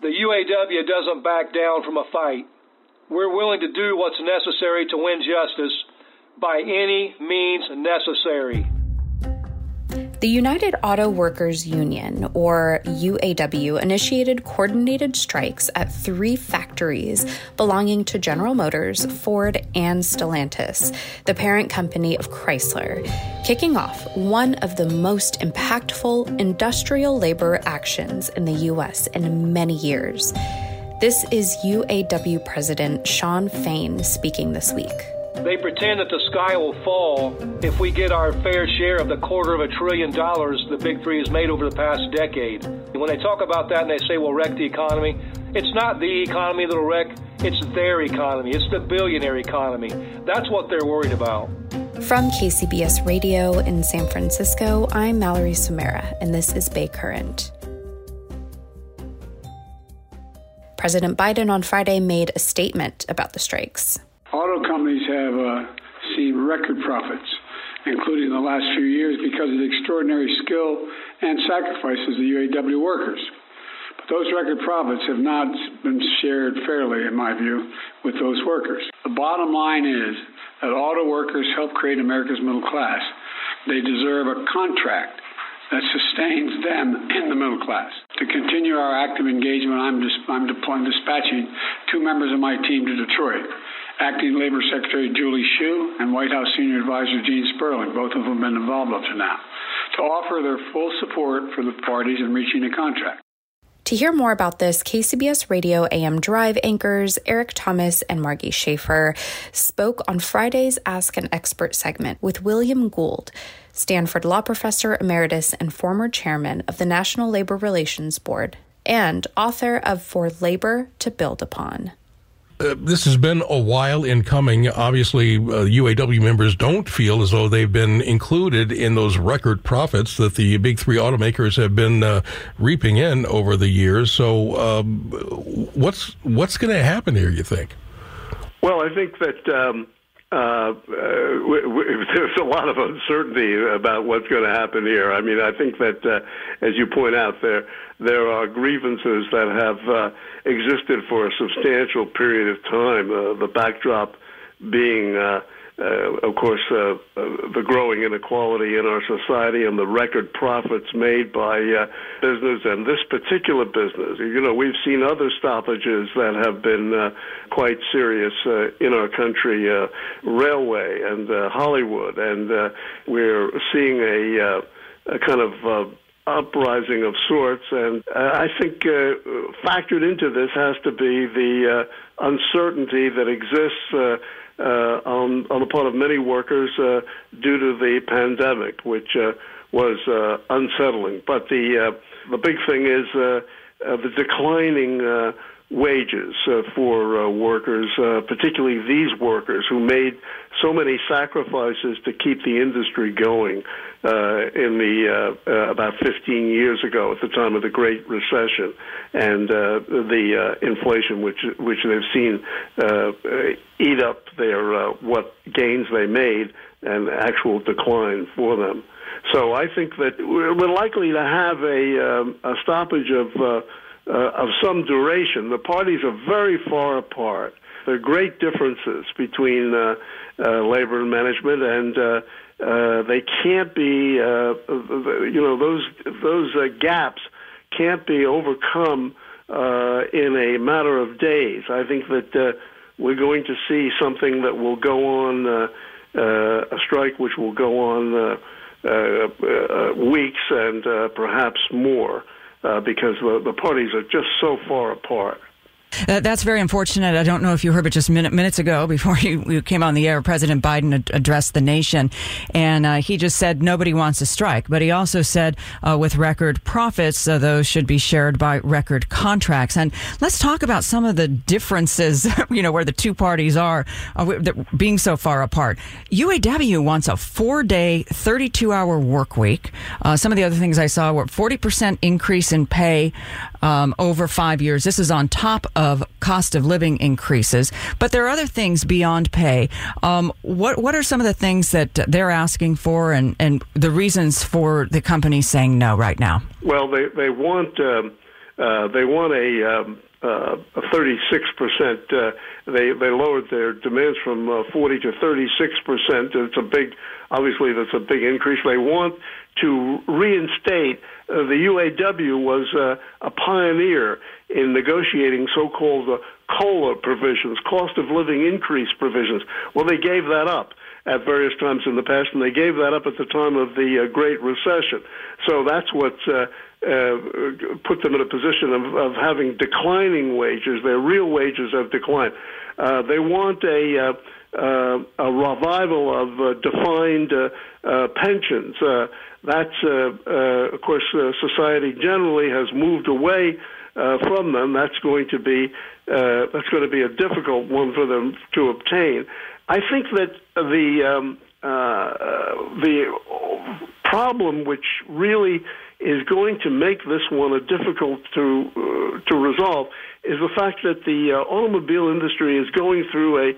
The UAW doesn't back down from a fight. We're willing to do what's necessary to win justice by any means necessary. The United Auto Workers Union, or UAW, initiated coordinated strikes at three factories belonging to General Motors, Ford, and Stellantis, the parent company of Chrysler, kicking off one of the most impactful industrial labor actions in the U.S. in many years. This is UAW President Shawn Fain speaking this week. They pretend that the sky will fall if we get our fair share of the quarter of a trillion dollars the Big Three has made over the past decade. And when they talk about that and they say we'll wreck the economy, it's not the economy that'll wreck, it's their economy. It's the billionaire economy. That's what they're worried about. From KCBS Radio in San Francisco, I'm Mallory Sumera, and this is Bay Current. President Biden on Friday made a statement about the strikes. Auto companies have uh, seen record profits, including the last few years, because of the extraordinary skill and sacrifices of UAW workers. But those record profits have not been shared fairly, in my view, with those workers. The bottom line is that auto workers help create America's middle class. They deserve a contract that sustains them in the middle class. To continue our active engagement, I'm, dis- I'm dispatching two members of my team to Detroit. Acting Labor Secretary Julie Su and White House Senior Advisor Gene Sperling, both of them have been involved up to now, to offer their full support for the parties in reaching a contract. To hear more about this, KCBS Radio AM Drive anchors Eric Thomas and Margie Shafer spoke on Friday's Ask an Expert segment with William Gould, Stanford Law Professor Emeritus and former chairman of the National Labor Relations Board, and author of For Labor to Build Upon. Uh, this has been a while in coming. Obviously, uh, UAW members don't feel as though they've been included in those record profits that the big three automakers have been uh, reaping in over the years. So, um, what's what's going to happen here? You think? Well, I think that. Um uh, w- w- there's a lot of uncertainty about what's going to happen here. I mean, I think that, uh, as you point out, there there are grievances that have uh, existed for a substantial period of time. Uh, the backdrop being uh, uh, of course, uh, uh, the growing inequality in our society and the record profits made by uh, business and this particular business. You know, we've seen other stoppages that have been uh, quite serious uh, in our country, railway and Hollywood, and we're seeing a, a kind of uprising of sorts. And I think uh, factored into this has to be the uh, uncertainty that exists. Uh, on, on the part of many workers uh, due to the pandemic, which uh, was uh, unsettling. But the uh, the big thing is uh, uh, the declining uh, wages uh, for uh, workers, uh, particularly these workers who made so many sacrifices to keep the industry going uh, in the uh, uh, about 15 years ago at the time of the Great Recession and the inflation which which they've seen eat up their what gains they made and actual decline for them. So I think that we're likely to have a, um, a stoppage of uh, uh, of some duration. The parties are very far apart. There are great differences between uh, uh, labor and management, and uh, uh, they can't be, uh, you know, those those uh, gaps can't be overcome uh, in a matter of days. I think that uh, we're going to see something that will go on, uh, uh, a strike which will go on uh, uh, uh, weeks and uh, perhaps more, uh, because the, the parties are just so far apart. Uh, that's very unfortunate. I don't know if you heard, but just minute, minutes ago, before you, you, came on the air, President Biden ad- addressed the nation, and uh, he just said nobody wants a strike. But he also said uh, with record profits, uh, those should be shared by record contracts. And let's talk about some of the differences, you know, where the two parties are uh, being so far apart. UAW wants a four-day, 32-hour work week. Uh, some of the other things I saw were 40% increase in pay um, over five years. This is on top of cost of living increases, but there are other things beyond pay. Um, what what are some of the things that they're asking for, and, and the reasons for the company saying no right now? Well, they they want um, uh, they want a um, uh, 36 percent. Uh, they they lowered their demands from uh, 40 to 36 percent. It's a big, obviously that's a big increase. They want to reinstate. The UAW was uh, a pioneer in negotiating so-called uh, COLA provisions, cost of living increase provisions. Well, they gave that up at various times in the past, and they gave that up at the time of the uh, Great Recession. So that's what uh, uh, put them in a position of, of having declining wages. Their real wages have declined. Uh, they want a uh, uh, a revival of uh, defined uh, uh, pensions. Uh, that's, uh, of course, society generally has moved away from them. That's going to be that's going to be a difficult one for them to obtain. I think that the um, the problem which really is going to make this one a difficult to to resolve is the fact that the automobile industry is going through a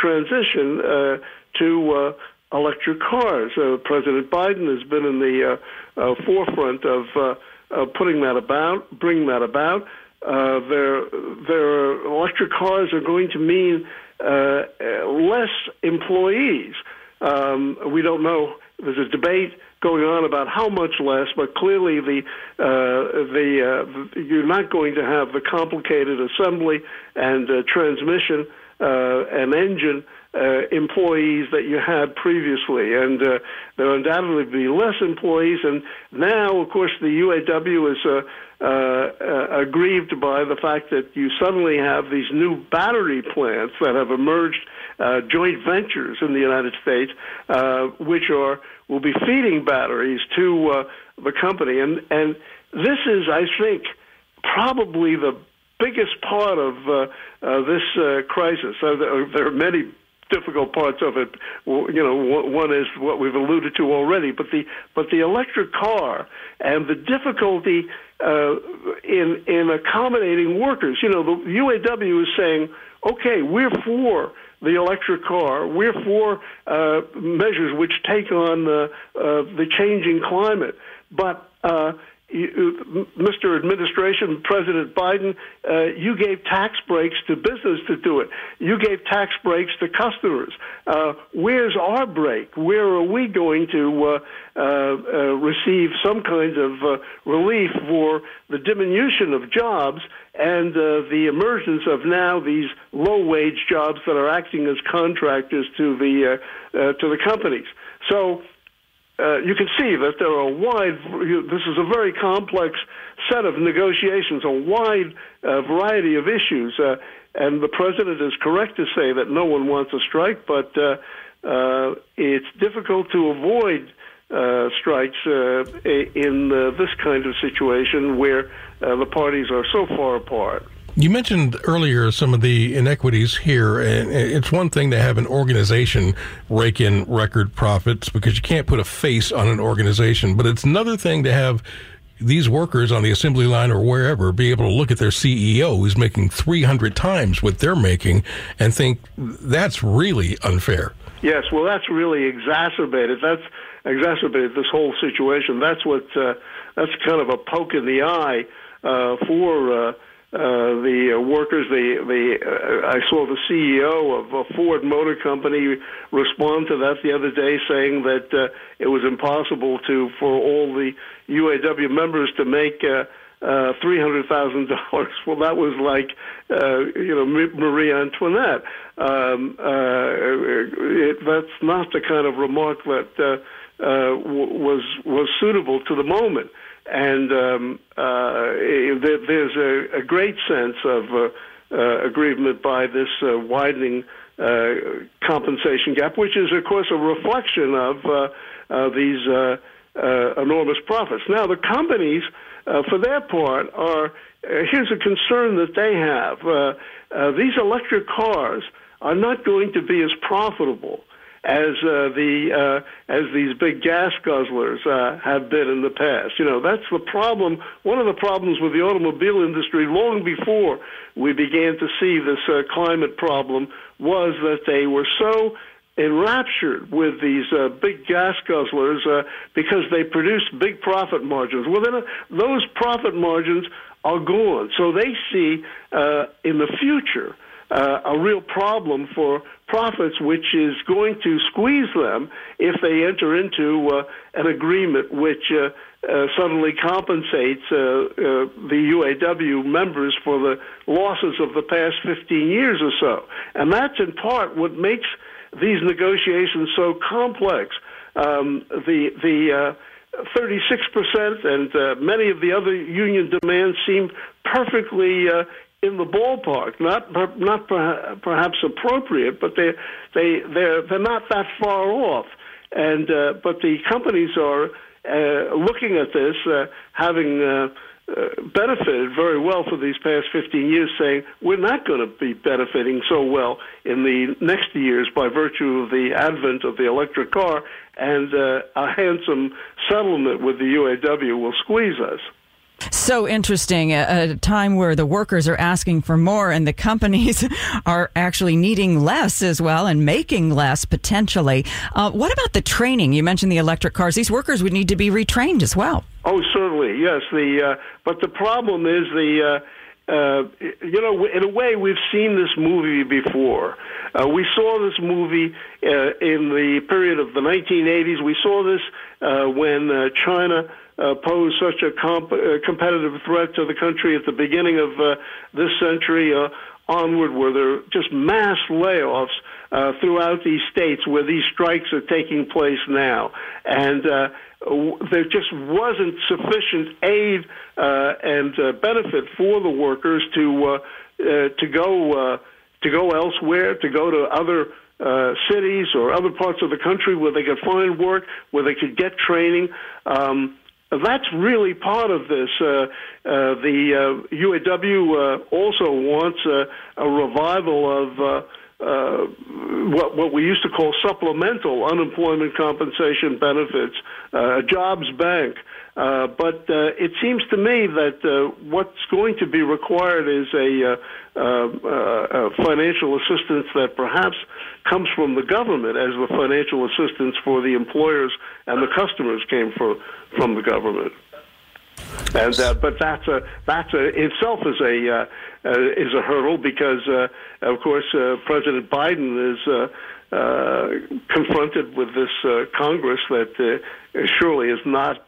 transition uh, to uh, electric cars. Uh, President Biden has been in the uh, uh, forefront of uh, uh, putting that about, bringing that about. Uh, their their electric cars are going to mean uh, less employees. Um, we don't know. There's a debate going on about how much less, but clearly the uh, the uh, you're not going to have the complicated assembly and uh, transmission uh, and engine uh, employees that you had previously, and uh, there will undoubtedly be less employees. And now, of course, the UAW is uh, uh, uh, aggrieved by the fact that you suddenly have these new battery plants that have emerged, uh, joint ventures in the United States, uh, which are will be feeding batteries to uh, the company, and and this is, I think, probably the biggest part of uh, uh, this uh, crisis. So there, are many difficult parts of it. You know, one is what we've alluded to already, but the but the electric car and the difficulty uh, in in accommodating workers. You know, the UAW is saying, okay, we're for the electric car. We're for uh, measures which take on uh, uh, the changing climate, but uh, you, Mr. Administration, President Biden, uh, you gave tax breaks to business to do it. You gave tax breaks to customers. Uh, where's our break? Where are we going to uh, uh, uh receive some kind of uh, relief for the diminution of jobs and the emergence of now these low-wage jobs that are acting as contractors to the to the companies? So uh, you can see that there are a wide, this is a very complex set of negotiations, a wide uh, variety of issues. Uh, and the president is correct to say that no one wants a strike, but uh, uh, it's difficult to avoid uh, strikes in this kind of situation where the parties are so far apart. You mentioned earlier some of the inequities here, and it's one thing to have an organization rake in record profits because you can't put a face on an organization, but it's another thing to have these workers on the assembly line or wherever be able to look at their CEO who's making 300 times what they're making and think that's really unfair. Yes, well, that's really exacerbated. That's exacerbated this whole situation. That's what uh, that's kind of a poke in the eye uh, for. Uh, uh, the uh, workers, the the uh, I saw the CEO of a Ford Motor Company respond to that the other day, saying that uh, it was impossible to for all the UAW members to make. Uh, uh, three hundred thousand dollars. Well, that was like uh, you know Marie Antoinette. Um, uh, it, that's not the kind of remark that uh, uh, w- was was suitable to the moment. And um, uh, there, there's a, a great sense of uh, uh, agreement by this uh, widening compensation gap, which is, of course, a reflection of these enormous profits. Now, the companies, for their part, are here's a concern that they have: these electric cars are not going to be as profitable as uh, the uh, as these big gas guzzlers uh, have been in the past. You know, that's the problem. One of the problems with the automobile industry, long before we began to see this uh, climate problem, was that they were so enraptured with these uh, big gas guzzlers uh, because they produced big profit margins. Well, then uh, those profit margins are gone. So they see uh, in the future uh, a real problem for profits, which is going to squeeze them if they enter into uh, an agreement which uh, uh, suddenly compensates uh, uh, the UAW members for the losses of the past 15 years or so. And that's in part what makes these negotiations so complex. Um, the the uh, 36% and uh, many of the other union demands seem perfectly in the ballpark, not not perhaps appropriate, but they they they're they're not that far off. And uh, but the companies are uh, looking at this, uh, having. Uh, uh, benefited very well for these past 15 years, saying we're not going to be benefiting so well in the next years by virtue of the advent of the electric car, and uh, a handsome settlement with the UAW will squeeze us. So interesting. A time where the workers are asking for more and the companies are actually needing less as well and making less potentially. Uh, what about the training? You mentioned the electric cars. These workers would need to be retrained as well. Oh, certainly, yes. The uh, but the problem is the. Uh, uh, you know, in a way, we've seen this movie before. Uh, we saw this movie uh, in the period of the 1980s. We saw this when China uh, pose such a comp- uh, competitive threat to the country at the beginning of uh, this century uh, onward, where there are just mass layoffs uh, throughout these states where these strikes are taking place now. And uh, there just wasn't sufficient aid uh, and uh, benefit for the workers to uh, uh, to go uh, to go elsewhere, to go to other uh, cities or other parts of the country where they could find work, where they could get training. Um, that's really part of this. Uh, uh, the uh, UAW uh, also wants a revival of uh, uh, what, what we used to call supplemental unemployment compensation benefits, a jobs bank. Uh, but uh, it seems to me that uh, what's going to be required is a, uh, uh, uh, financial assistance that perhaps comes from the government, as the financial assistance for the employers and the customers came for, from the government. And uh, but that's a that's a itself is a uh, is a hurdle because of course President Biden is. Confronted with this Congress that surely is not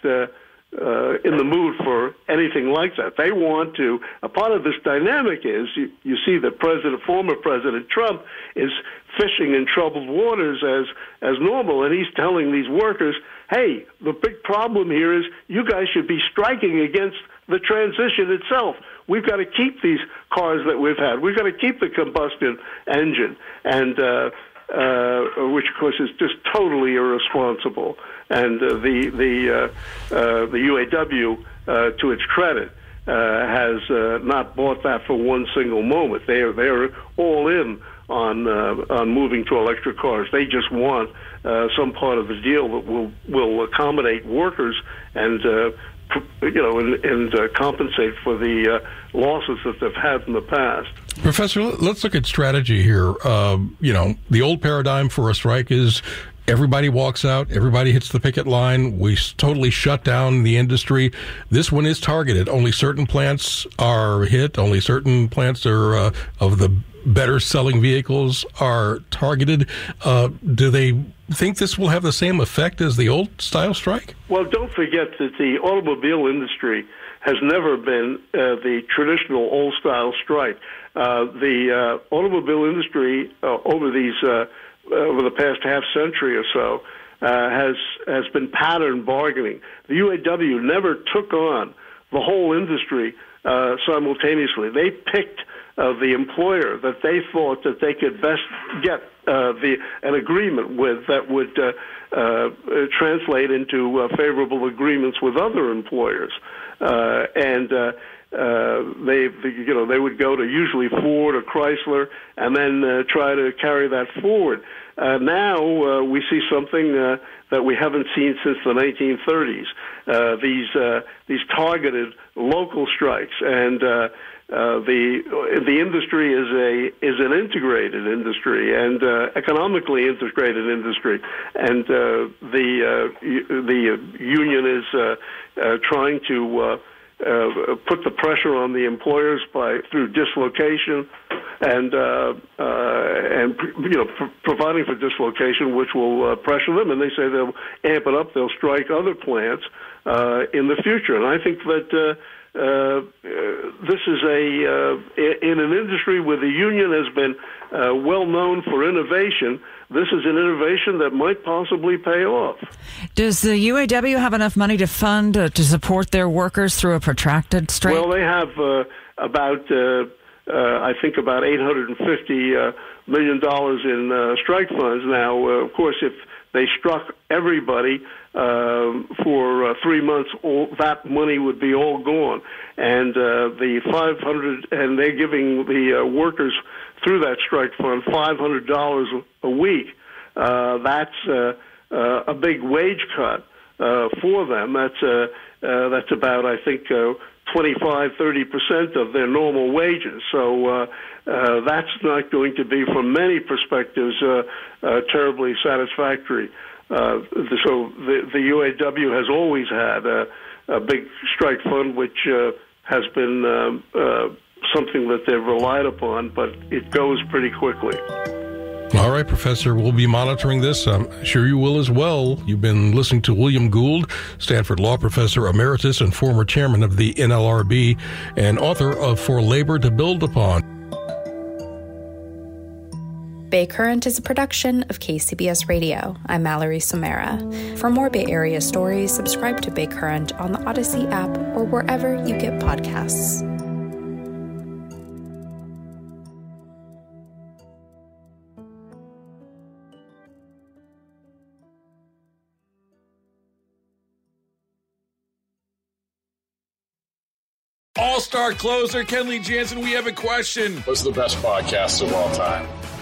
uh, in the mood for anything like that. They want to. A part of this dynamic is you, you see that President, former President Trump, is fishing in troubled waters as as normal, and he's telling these workers, "Hey, the big problem here is you guys should be striking against the transition itself. We've got to keep these cars that we've had. We've got to keep the combustion engine, and uh, uh, which of course is just totally irresponsible." And uh, the the uh, uh, the UAW, uh, to its credit, has not bought that for one single moment. They are they're all in on on moving to electric cars. They just want some part of the deal that will will accommodate workers and. You know, and, and uh, compensate for the uh, losses that they've had in the past. Professor, let's look at strategy here. Uh, you know, the old paradigm for a strike is everybody walks out, everybody hits the picket line. We totally shut down the industry. This one is targeted. Only certain plants are hit. Only certain plants are uh, of the better selling vehicles are targeted. Uh, do they think this will have the same effect as the old style strike? Well, don't forget that the automobile industry has never been uh, the traditional old style strike. Uh, the uh, automobile industry uh, over these uh, over the past half century or so uh, has has been pattern bargaining. The UAW never took on the whole industry uh, simultaneously. They picked uh, the employer that they thought that they could best get uh, the an agreement with that would uh, uh, translate into favorable agreements with other employers uh, and uh, uh, they, you know, they would go to usually Ford or Chrysler, and then uh, try to carry that forward. Uh, now uh, we see something uh, that we haven't seen since the 1930s. Uh, these uh, these targeted local strikes, and uh, uh, the the industry is a is an integrated industry and uh, economically integrated industry, and uh, the uh, the union is uh, uh, trying to uh, uh, put the pressure on the employers by through dislocation and uh, uh, and you know pr- providing for dislocation, which will uh, pressure them. And they say they'll amp it up. They'll strike other plants uh, in the future. And I think that. Uh, uh, this is a uh, in an industry where the union has been uh, well known for innovation. This is an innovation that might possibly pay off. Does the UAW have enough money to fund uh, to support their workers through a protracted strike? Well, they have uh, about I think about eight hundred and fifty million dollars in strike funds. Now, of course, if they struck everybody uh, for uh, three months, all, that money would be all gone. And uh, the 500, and they're giving the uh, workers through that strike fund $500 a week. That's a big wage cut for them. That's uh, that's about, I think, uh, 25, 30 percent of their normal wages. So uh, uh, that's not going to be, from many perspectives, uh, uh, terribly satisfactory. Uh, so the, the UAW has always had a, a big strike fund, which uh, has been um, uh, something that they've relied upon, but it goes pretty quickly. All right, Professor, we'll be monitoring this. I'm sure you will as well. You've been listening to William Gould, Stanford Law Professor Emeritus and former chairman of the NLRB, and author of For Labor to Build Upon. Bay Current is a production of KCBS Radio. I'm Mallory Samara. For more Bay Area stories, subscribe to Bay Current on the Odyssey app or wherever you get podcasts. All star closer Kenley Jansen, we have a question. What's the best podcast of all time?